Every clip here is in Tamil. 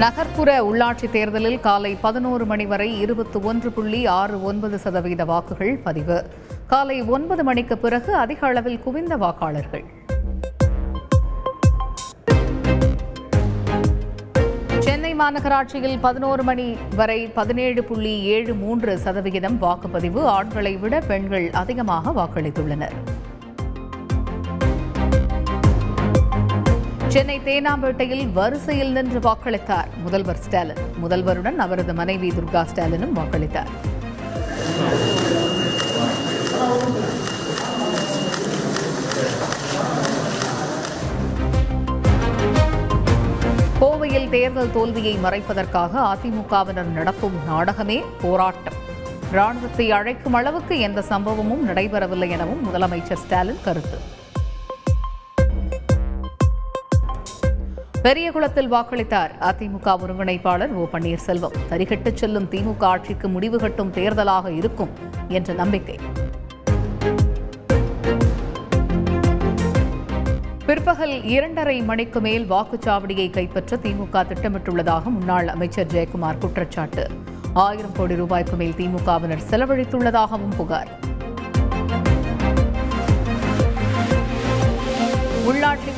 நகர்ப்புற உள்ளாட்சி தேர்தலில் காலை பதினோரு மணி வரை இருபத்தி ஒன்று புள்ளி ஆறு ஒன்பது சதவீத வாக்குகள் பதிவு. காலை ஒன்பது மணிக்கு பிறகு அதிக அளவில் குவிந்த வாக்காளர்கள். சென்னை மாநகராட்சியில் பதினோரு மணி வரை பதினேழு புள்ளி ஏழு மூன்று சதவிகிதம் வாக்குப்பதிவு ஆண்களை விட பெண்கள் அதிகமாக வாக்களித்துள்ளனர். சென்னை தேனாம்பேட்டையில் வரிசையில் நின்று வாக்களித்தார் முதல்வர் ஸ்டாலின். முதல்வருடன் அவரது மனைவி துர்கா ஸ்டாலினும் வாக்களித்தார். கோவையில் தேர்தல் தோல்வியை மறைப்பதற்காக அதிமுகவினர் நடத்தும் நாடகமே போராட்டம். ராணுவத்தை அழைக்கும் அளவுக்கு எந்த சம்பவமும் நடைபெறவில்லை எனவும் முதலமைச்சர் ஸ்டாலின் கருத்து. பெரியகுளத்தில் வாக்களித்தார். அதிமுக ஒருங்கிணைப்பாளர் ஓ பன்னீர்செல்வம். சரிகட்டுச் செல்லும் திமுக ஆட்சிக்கு முடிவு கட்டும் தேர்தலாக இருக்கும் என்ற நம்பிக்கை. பிற்பகல் இரண்டரை மணிக்கு மேல் வாக்குச்சாவடியை கைப்பற்ற திமுக திட்டமிட்டுள்ளதாக முன்னாள் அமைச்சர் ஜெயக்குமார் குற்றச்சாட்டு. ஆயிரம் கோடி ரூபாய்க்கு மேல் திமுகவினர் செலவழித்துள்ளதாகவும் புகார்.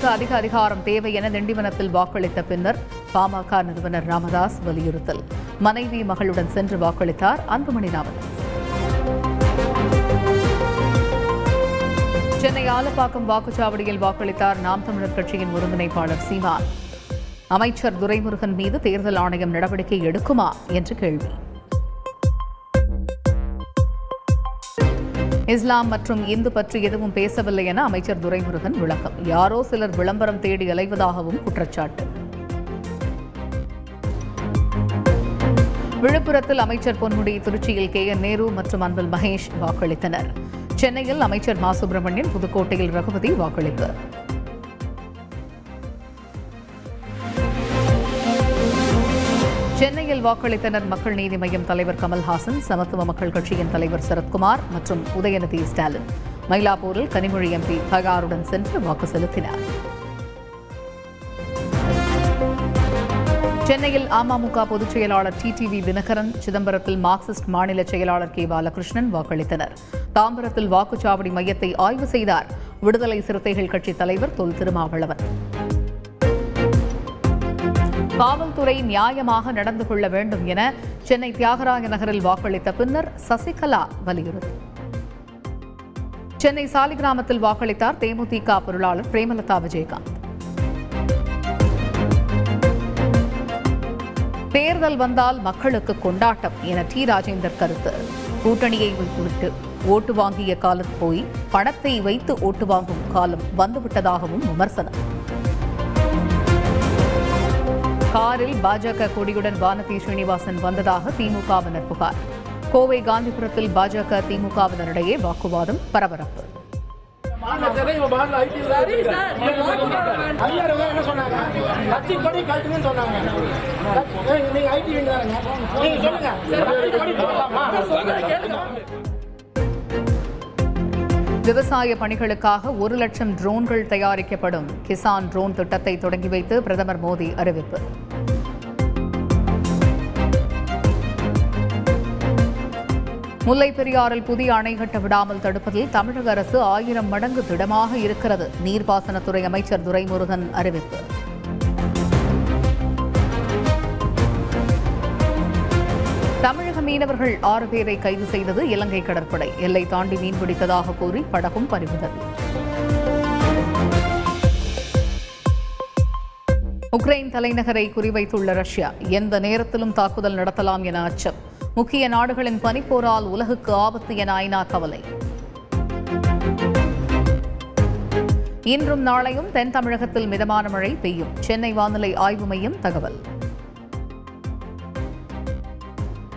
உள்ளாட்சிக்கு அதிக அதிகாரம் தேவை என திண்டிவனத்தில் வாக்களித்த பின்னர் பாமக நிறுவனர் ராமதாஸ் வலியுறுத்தல். மனைவி மகளுடன் சென்று வாக்களித்தார் அன்புமணி ராமதாஸ் சென்னை ஆலப்பாக்கம் வாக்குச்சாவடியில் வாக்களித்தார் நாம் தமிழர் கட்சியின் ஒருங்கிணைப்பாளர் சீமான். அமைச்சர் துரைமுருகன் மீது தேர்தல் ஆணையம் நடவடிக்கை எடுக்குமா? என்று கேள்வி. இஸ்லாம் மற்றும் இந்து பற்றி எதுவும் பேசவில்லை என அமைச்சர் துரைமுருகன் விளக்கம். யாரோ சிலர் விளம்பரம் தேடி அலைவதாகவும் குற்றச்சாட்டு. விழுப்புரத்தில் அமைச்சர் பொன்முடி திருச்சியில் கே. என். நேரு மற்றும் அன்பில் மகேஷ் வாக்களித்தனர். சென்னையில் அமைச்சர் மா. சுப்பிரமணியன் புதுக்கோட்டையில் ரகுபதி வாக்களிப்பு. சென்னையில் வாக்களித்தனர் மக்கள் நீதி மய்யம் தலைவர் கமல்ஹாசன் சமத்துவ மக்கள் கட்சியின் தலைவர் சரத்குமார் மற்றும் உதயநிதி ஸ்டாலின். மயிலாப்பூரில் கனிமொழி எம்பி தகாருடன் சென்று வாக்கு செலுத்தினார். சென்னையில் அமமுக பொதுச் செயலாளர் டிடிவி தினகரன் சிதம்பரத்தில் மார்க்சிஸ்ட் மாநில செயலாளர் கே பாலகிருஷ்ணன் வாக்களித்தனர். தாம்பரத்தில் வாக்குச்சாவடி மையத்தை ஆய்வு செய்தார். விடுதலை சிறுத்தைகள் கட்சித் தலைவர் தொல் திருமாவளவன். காவல்துறை நியாயமாக நடந்து கொள்ள வேண்டும் என சென்னை தியாகராய நகரில் வாக்களித்த பின்னர் சசிகலா வலியுறுத்தி. சென்னை சாலிகிராமத்தில் வாக்களித்தார் தேமுதிக பொருளாளர் பிரேமலதா விஜயகாந்த். தேர்தல் வந்தால் மக்களுக்கு கொண்டாட்டம் என டி. ராஜேந்தர் கருத்து. கூட்டணியை வைத்துவிட்டு ஓட்டு வாங்கிய காலம் போய் பணத்தை வைத்து ஓட்டு வாங்கும் காலம் வந்துவிட்டதாகவும் விமர்சனம். காரில் பாஜக கொடியுடன் வானதி ஸ்ரீனிவாசன் வந்ததாக திமுகவினர் புகார். கோவை காந்திபுரத்தில் பாஜக திமுகவினரிடையே வாக்குவாதம் பரபரப்பு. விவசாய பணிகளுக்காக ஒரு லட்சம் ட்ரோன்கள் தயாரிக்கப்படும் கிசான் ட்ரோன் திட்டத்தை தொடங்கி வைத்து பிரதமர் மோடி அறிவிப்பு. முல்லை பெரியாறில் புதிய அணை கட்ட விடாமல் தடுப்பதில் தமிழக அரசு ஆயிரம் மடங்கு திடமாக இருக்கிறது. நீர்ப்பாசனத்துறை அமைச்சர் துரைமுருகன் அறிவிப்பு. தமிழக மீனவர்கள் ஆறு பேரை கைது செய்தது இலங்கை கடற்படை. எல்லை தாண்டி மீன்பிடித்ததாக கூறி படகும் பறிமுதல். உக்ரைன் தலைநகரை குறிவைத்துள்ள ரஷ்யா எந்த நேரத்திலும் தாக்குதல் நடத்தலாம் என அச்சம். முக்கிய நாடுகளின் பனிப்போரால் உலகுக்கு ஆபத்து என ஐநா கவலை. இன்றும் நாளையும் தென் தமிழகத்தில் மிதமான மழை பெய்யும். சென்னை வானிலை ஆய்வு மையம் தகவல்.